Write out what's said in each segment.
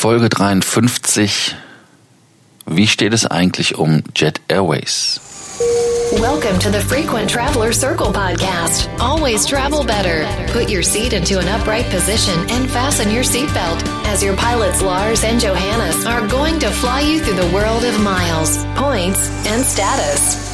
Folge 53. Wie steht es eigentlich um Jet Airways? Welcome to the Frequent Traveler Circle podcast. Always travel better. Put your seat into an upright position and fasten your seatbelt as your pilots Lars and Johannes are going to fly you through the world of miles, points, and status.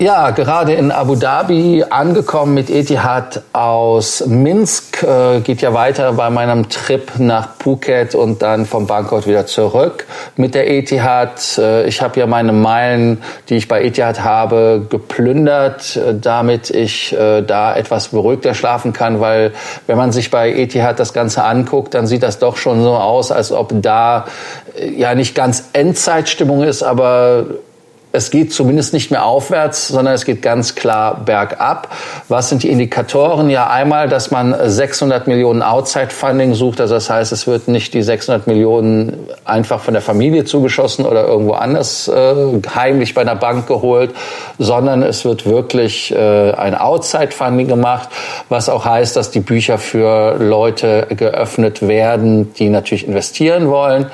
Ja, gerade in Abu Dhabi angekommen mit Etihad aus Minsk. Äh, geht ja weiter bei meinem Trip nach Phuket und dann vom Bangkok wieder zurück mit der Etihad. Äh, ich habe ja meine Meilen, die ich bei Etihad habe, geplündert, äh, damit ich äh, da etwas beruhigter schlafen kann, weil wenn man sich bei Etihad das Ganze anguckt, dann sieht das doch schon so aus, als ob da äh, ja nicht ganz Endzeitstimmung ist, aber es geht zumindest nicht mehr aufwärts, sondern es geht ganz klar bergab. Was sind die Indikatoren? Ja, einmal, dass man 600 Millionen Outside Funding sucht. Also das heißt, es wird nicht die 600 Millionen einfach von der Familie zugeschossen oder irgendwo anders äh, heimlich bei einer Bank geholt, sondern es wird wirklich äh, ein Outside Funding gemacht, was auch heißt, dass die Bücher für Leute geöffnet werden, die natürlich investieren wollen.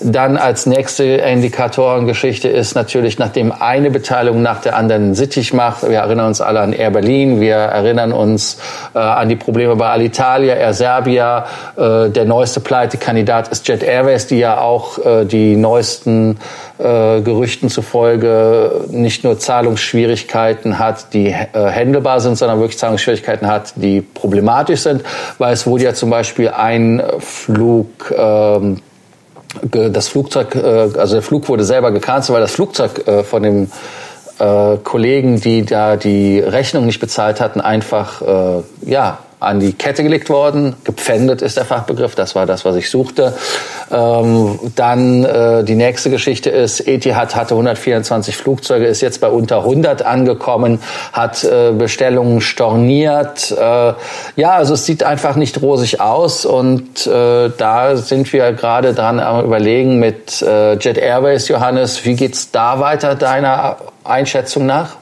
Dann als nächste Indikatorengeschichte ist natürlich, nachdem nachdem eine Beteiligung nach der anderen sittig macht. Wir erinnern uns alle an Air Berlin, wir erinnern uns äh, an die Probleme bei Alitalia, Air Serbia. Äh, der neueste Pleitekandidat ist Jet Airways, die ja auch äh, die neuesten äh, Gerüchten zufolge nicht nur Zahlungsschwierigkeiten hat, die äh, händelbar sind, sondern wirklich Zahlungsschwierigkeiten hat, die problematisch sind, weil es wurde ja zum Beispiel ein Flug ähm, das Flugzeug, äh, also der Flug wurde selber gecancelt, weil das Flugzeug äh, von dem äh, Kollegen, die da die Rechnung nicht bezahlt hatten, einfach ja an die Kette gelegt worden. Gepfändet ist der Fachbegriff, das war das, was ich suchte. Ähm, dann äh, die nächste Geschichte ist, Etihad hatte 124 Flugzeuge, ist jetzt bei unter 100 angekommen, hat äh, Bestellungen storniert. Äh, ja, also es sieht einfach nicht rosig aus und äh, da sind wir gerade dran am überlegen mit äh, Jet Airways, Johannes, wie geht's da weiter deiner Einschätzung nach?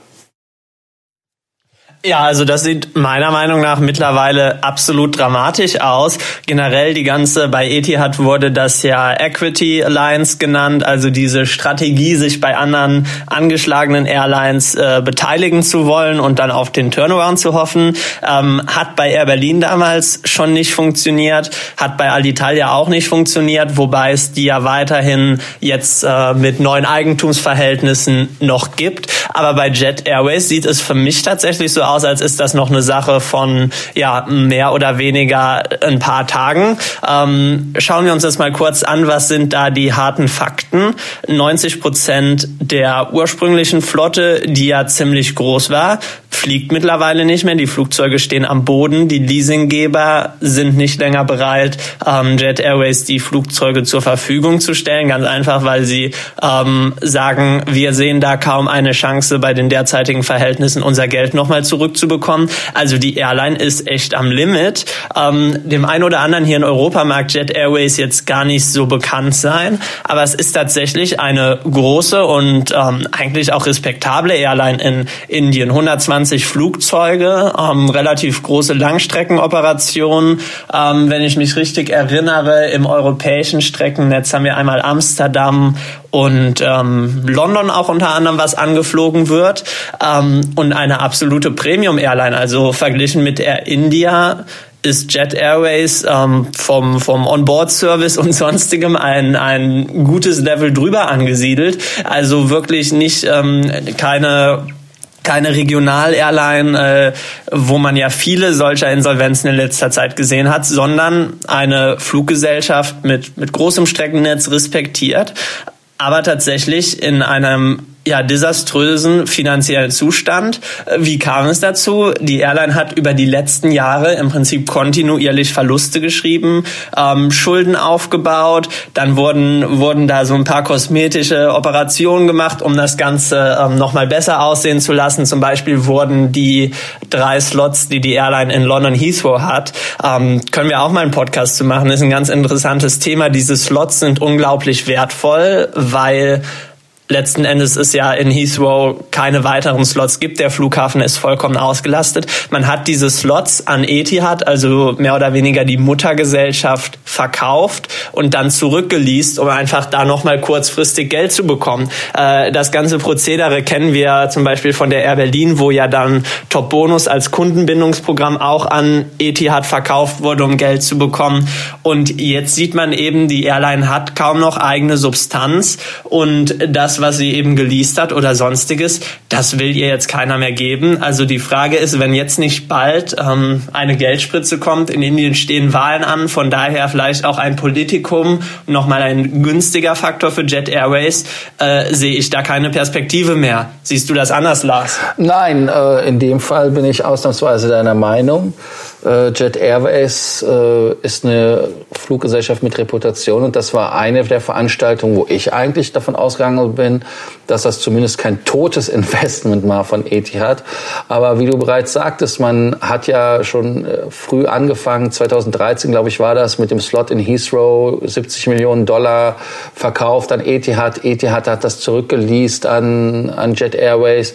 Ja, also das sieht meiner Meinung nach mittlerweile absolut dramatisch aus. Generell die ganze, bei Etihad wurde das ja Equity Alliance genannt, also diese Strategie, sich bei anderen angeschlagenen Airlines äh, beteiligen zu wollen und dann auf den Turnaround zu hoffen. Ähm, hat bei Air Berlin damals schon nicht funktioniert, hat bei Alitalia auch nicht funktioniert, wobei es die ja weiterhin jetzt äh, mit neuen Eigentumsverhältnissen noch gibt. Aber bei Jet Airways sieht es für mich tatsächlich so aus, als ist das noch eine Sache von ja mehr oder weniger ein paar Tagen. Ähm, schauen wir uns das mal kurz an. Was sind da die harten Fakten? 90 Prozent der ursprünglichen Flotte, die ja ziemlich groß war, fliegt mittlerweile nicht mehr. Die Flugzeuge stehen am Boden. Die Leasinggeber sind nicht länger bereit, ähm, Jet Airways die Flugzeuge zur Verfügung zu stellen. Ganz einfach, weil sie ähm, sagen, wir sehen da kaum eine Chance, bei den derzeitigen Verhältnissen unser Geld nochmal zurückzubekommen. Also die Airline ist echt am Limit. Ähm, dem einen oder anderen hier in Europa mag Jet Airways jetzt gar nicht so bekannt sein, aber es ist tatsächlich eine große und ähm, eigentlich auch respektable Airline in Indien. 120 20 Flugzeuge, ähm, relativ große Langstreckenoperationen. Ähm, wenn ich mich richtig erinnere, im europäischen Streckennetz haben wir einmal Amsterdam und ähm, London auch unter anderem, was angeflogen wird. Ähm, und eine absolute Premium-Airline, also verglichen mit Air India ist Jet Airways ähm, vom, vom Onboard-Service und sonstigem ein, ein gutes Level drüber angesiedelt. Also wirklich nicht ähm, keine keine Regional-Airline, äh, wo man ja viele solcher Insolvenzen in letzter Zeit gesehen hat, sondern eine Fluggesellschaft mit, mit großem Streckennetz respektiert, aber tatsächlich in einem ja, desaströsen finanziellen Zustand. Wie kam es dazu? Die Airline hat über die letzten Jahre im Prinzip kontinuierlich Verluste geschrieben, ähm, Schulden aufgebaut, dann wurden, wurden da so ein paar kosmetische Operationen gemacht, um das Ganze ähm, nochmal besser aussehen zu lassen. Zum Beispiel wurden die drei Slots, die die Airline in London Heathrow hat, ähm, können wir auch mal einen Podcast zu machen, das ist ein ganz interessantes Thema. Diese Slots sind unglaublich wertvoll, weil letzten Endes ist ja in Heathrow keine weiteren Slots gibt. Der Flughafen ist vollkommen ausgelastet. Man hat diese Slots an Etihad, also mehr oder weniger die Muttergesellschaft, verkauft und dann zurückgeleast, um einfach da nochmal kurzfristig Geld zu bekommen. Äh, das ganze Prozedere kennen wir zum Beispiel von der Air Berlin, wo ja dann Top Bonus als Kundenbindungsprogramm auch an Etihad verkauft wurde, um Geld zu bekommen. Und jetzt sieht man eben, die Airline hat kaum noch eigene Substanz und das, was sie eben geleast hat oder sonstiges, das will ihr jetzt keiner mehr geben. Also die Frage ist, wenn jetzt nicht bald ähm, eine Geldspritze kommt, in Indien stehen Wahlen an, von daher vielleicht auch ein Politikum, nochmal ein günstiger Faktor für Jet Airways, äh, sehe ich da keine Perspektive mehr. Siehst du das anders, Lars? Nein, äh, in dem Fall bin ich ausnahmsweise deiner Meinung. Äh, Jet Airways äh, ist eine Fluggesellschaft mit Reputation und das war eine der Veranstaltungen, wo ich eigentlich davon ausgegangen bin, dass das zumindest kein totes Investment war von Etihad. Aber wie du bereits sagtest, man hat ja schon äh, früh angefangen, 2013 glaube ich war das, mit dem Slot in Heathrow 70 Millionen Dollar verkauft an Etihad. Etihad hat das zurückgeleast an, an Jet Airways.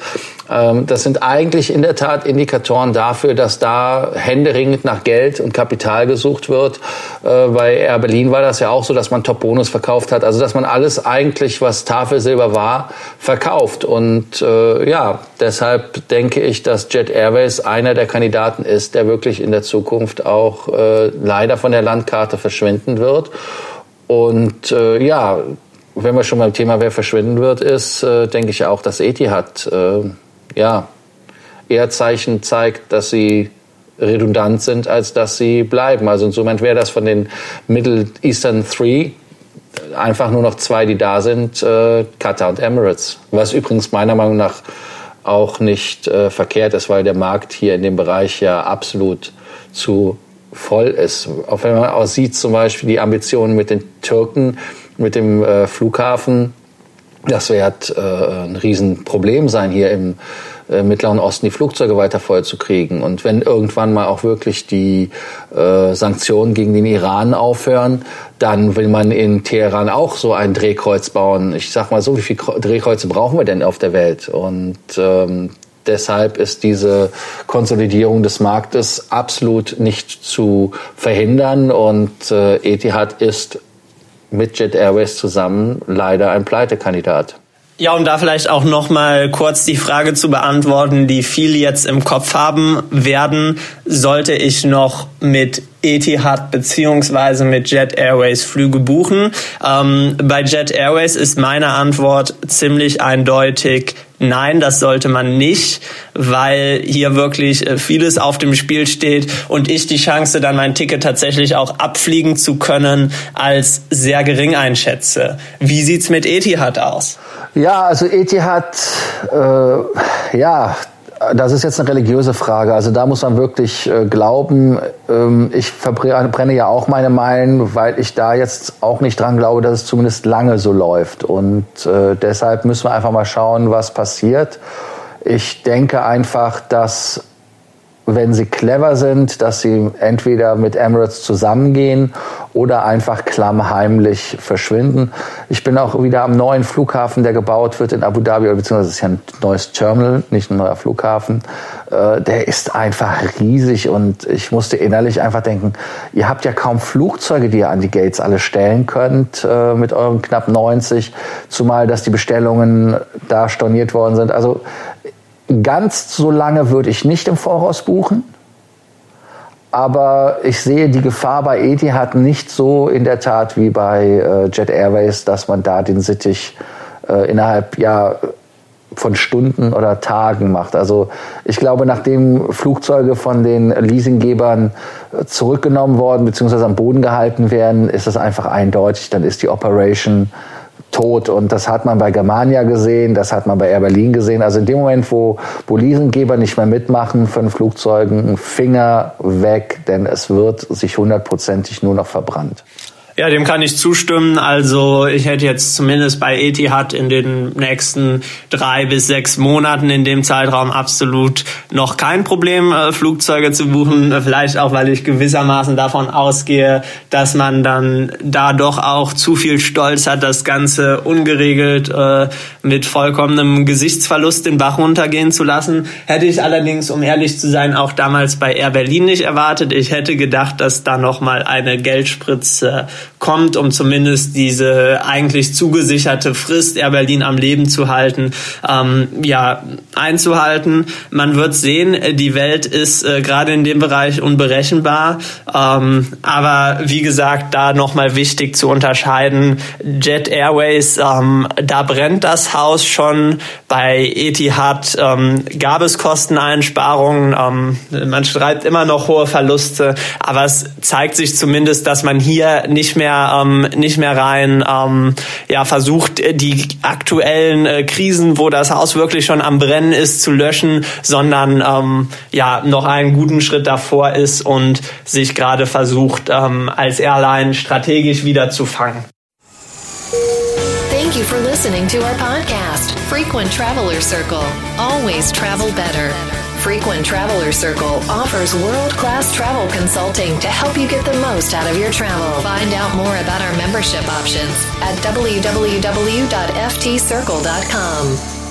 Ähm, das sind eigentlich in der Tat Indikatoren dafür, dass da händeringend nach Geld und Kapital gesucht wird. Äh, bei Air Berlin war das ja auch so, dass man Top-Bonus verkauft hat. Also dass man alles eigentlich, was Tafelsilber war, verkauft. Und äh, ja, deshalb denke ich, dass Jet Airways einer der Kandidaten ist, der wirklich in der Zukunft auch äh, leider von der Landkarte verschwinden wird. Und äh, ja, wenn wir schon beim Thema, wer verschwinden wird, ist, äh, denke ich auch, dass Etihad äh, ja, eher Zeichen zeigt, dass sie redundant sind, als dass sie bleiben. Also insofern wäre das von den Middle Eastern Three einfach nur noch zwei, die da sind, äh, Qatar und Emirates. Was übrigens meiner Meinung nach auch nicht äh, verkehrt ist, weil der Markt hier in dem Bereich ja absolut zu voll ist. Auch wenn man auch sieht, zum Beispiel die Ambitionen mit den Türken, mit dem äh, Flughafen, das wird äh, ein Riesenproblem sein, hier im äh, Mittleren Osten die Flugzeuge weiter vollzukriegen. Und wenn irgendwann mal auch wirklich die äh, Sanktionen gegen den Iran aufhören, dann will man in Teheran auch so ein Drehkreuz bauen. Ich sag mal so, wie viele Drehkreuze brauchen wir denn auf der Welt? Und ähm, deshalb ist diese Konsolidierung des Marktes absolut nicht zu verhindern. Und äh, Etihad ist mit Jet Airways zusammen leider ein Pleitekandidat. Ja, um da vielleicht auch noch mal kurz die Frage zu beantworten, die viele jetzt im Kopf haben werden, sollte ich noch mit Etihad beziehungsweise mit Jet Airways Flüge buchen? Ähm, bei Jet Airways ist meine Antwort ziemlich eindeutig Nein, das sollte man nicht, weil hier wirklich äh, vieles auf dem Spiel steht und ich die Chance, dann mein Ticket tatsächlich auch abfliegen zu können, als sehr gering einschätze. Wie sieht's mit Etihad aus? Ja, also Etihad, äh, ja, das ist jetzt eine religiöse Frage. Also da muss man wirklich äh, glauben. Ähm, ich verbrenne ja auch meine Meilen, weil ich da jetzt auch nicht dran glaube, dass es zumindest lange so läuft. Und äh, deshalb müssen wir einfach mal schauen, was passiert. Ich denke einfach, dass wenn sie clever sind, dass sie entweder mit Emirates zusammengehen oder einfach klammheimlich verschwinden. Ich bin auch wieder am neuen Flughafen, der gebaut wird in Abu Dhabi, beziehungsweise es ist ja ein neues Terminal, nicht ein neuer Flughafen. Äh, der ist einfach riesig und ich musste innerlich einfach denken, ihr habt ja kaum Flugzeuge, die ihr an die Gates alle stellen könnt äh, mit euren knapp 90, zumal dass die Bestellungen da storniert worden sind. Also Ganz so lange würde ich nicht im Voraus buchen. Aber ich sehe die Gefahr bei Etihad nicht so in der Tat wie bei äh, Jet Airways, dass man da den Sittich äh, innerhalb ja, von Stunden oder Tagen macht. Also ich glaube, nachdem Flugzeuge von den Leasinggebern äh, zurückgenommen worden bzw. am Boden gehalten werden, ist es einfach eindeutig, dann ist die Operation tot. Und das hat man bei Germania gesehen, das hat man bei Air Berlin gesehen. Also in dem Moment, wo, wo Leasinggeber nicht mehr mitmachen von Flugzeugen, Finger weg, denn es wird sich hundertprozentig nur noch verbrannt. Ja, dem kann ich zustimmen. Also ich hätte jetzt zumindest bei Etihad in den nächsten drei bis sechs Monaten in dem Zeitraum absolut noch kein Problem, äh, Flugzeuge zu buchen. Vielleicht auch, weil ich gewissermaßen davon ausgehe, dass man dann da doch auch zu viel Stolz hat, das Ganze ungeregelt äh, mit vollkommenem Gesichtsverlust den Bach runtergehen zu lassen. Hätte ich allerdings, um ehrlich zu sein, auch damals bei Air Berlin nicht erwartet. Ich hätte gedacht, dass da noch mal eine Geldspritze kommt, um zumindest diese eigentlich zugesicherte Frist Air Berlin am Leben zu halten, ähm, ja, einzuhalten. Man wird sehen, die Welt ist äh, gerade in dem Bereich unberechenbar. Ähm, aber wie gesagt, da nochmal wichtig zu unterscheiden. Jet Airways, ähm, da brennt das Haus schon. Bei Etihad ähm, gab es Kosteneinsparungen. Ähm, man schreibt immer noch hohe Verluste, aber es zeigt sich zumindest, dass man hier nicht mehr ähm, nicht mehr rein ähm, ja versucht die aktuellen äh, Krisen, wo das Haus wirklich schon am Brennen ist, zu löschen, sondern ähm, ja noch einen guten Schritt davor ist und sich gerade versucht ähm, als Airline strategisch wieder zu fangen. Thank you for listening to our podcast, Frequent Traveler Circle. Always travel better. Frequent Traveler Circle offers world class travel consulting to help you get the most out of your travel. Find out more about our membership options at www.ftcircle.com.